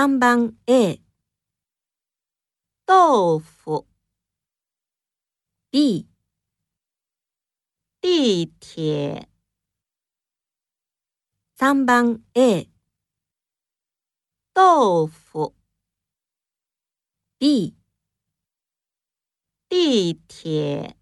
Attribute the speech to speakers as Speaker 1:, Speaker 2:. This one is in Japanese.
Speaker 1: 3番 A、
Speaker 2: 豆腐、
Speaker 1: B、
Speaker 2: 地铁、
Speaker 1: 3番 A、
Speaker 2: 豆腐、
Speaker 1: B、
Speaker 2: 地铁。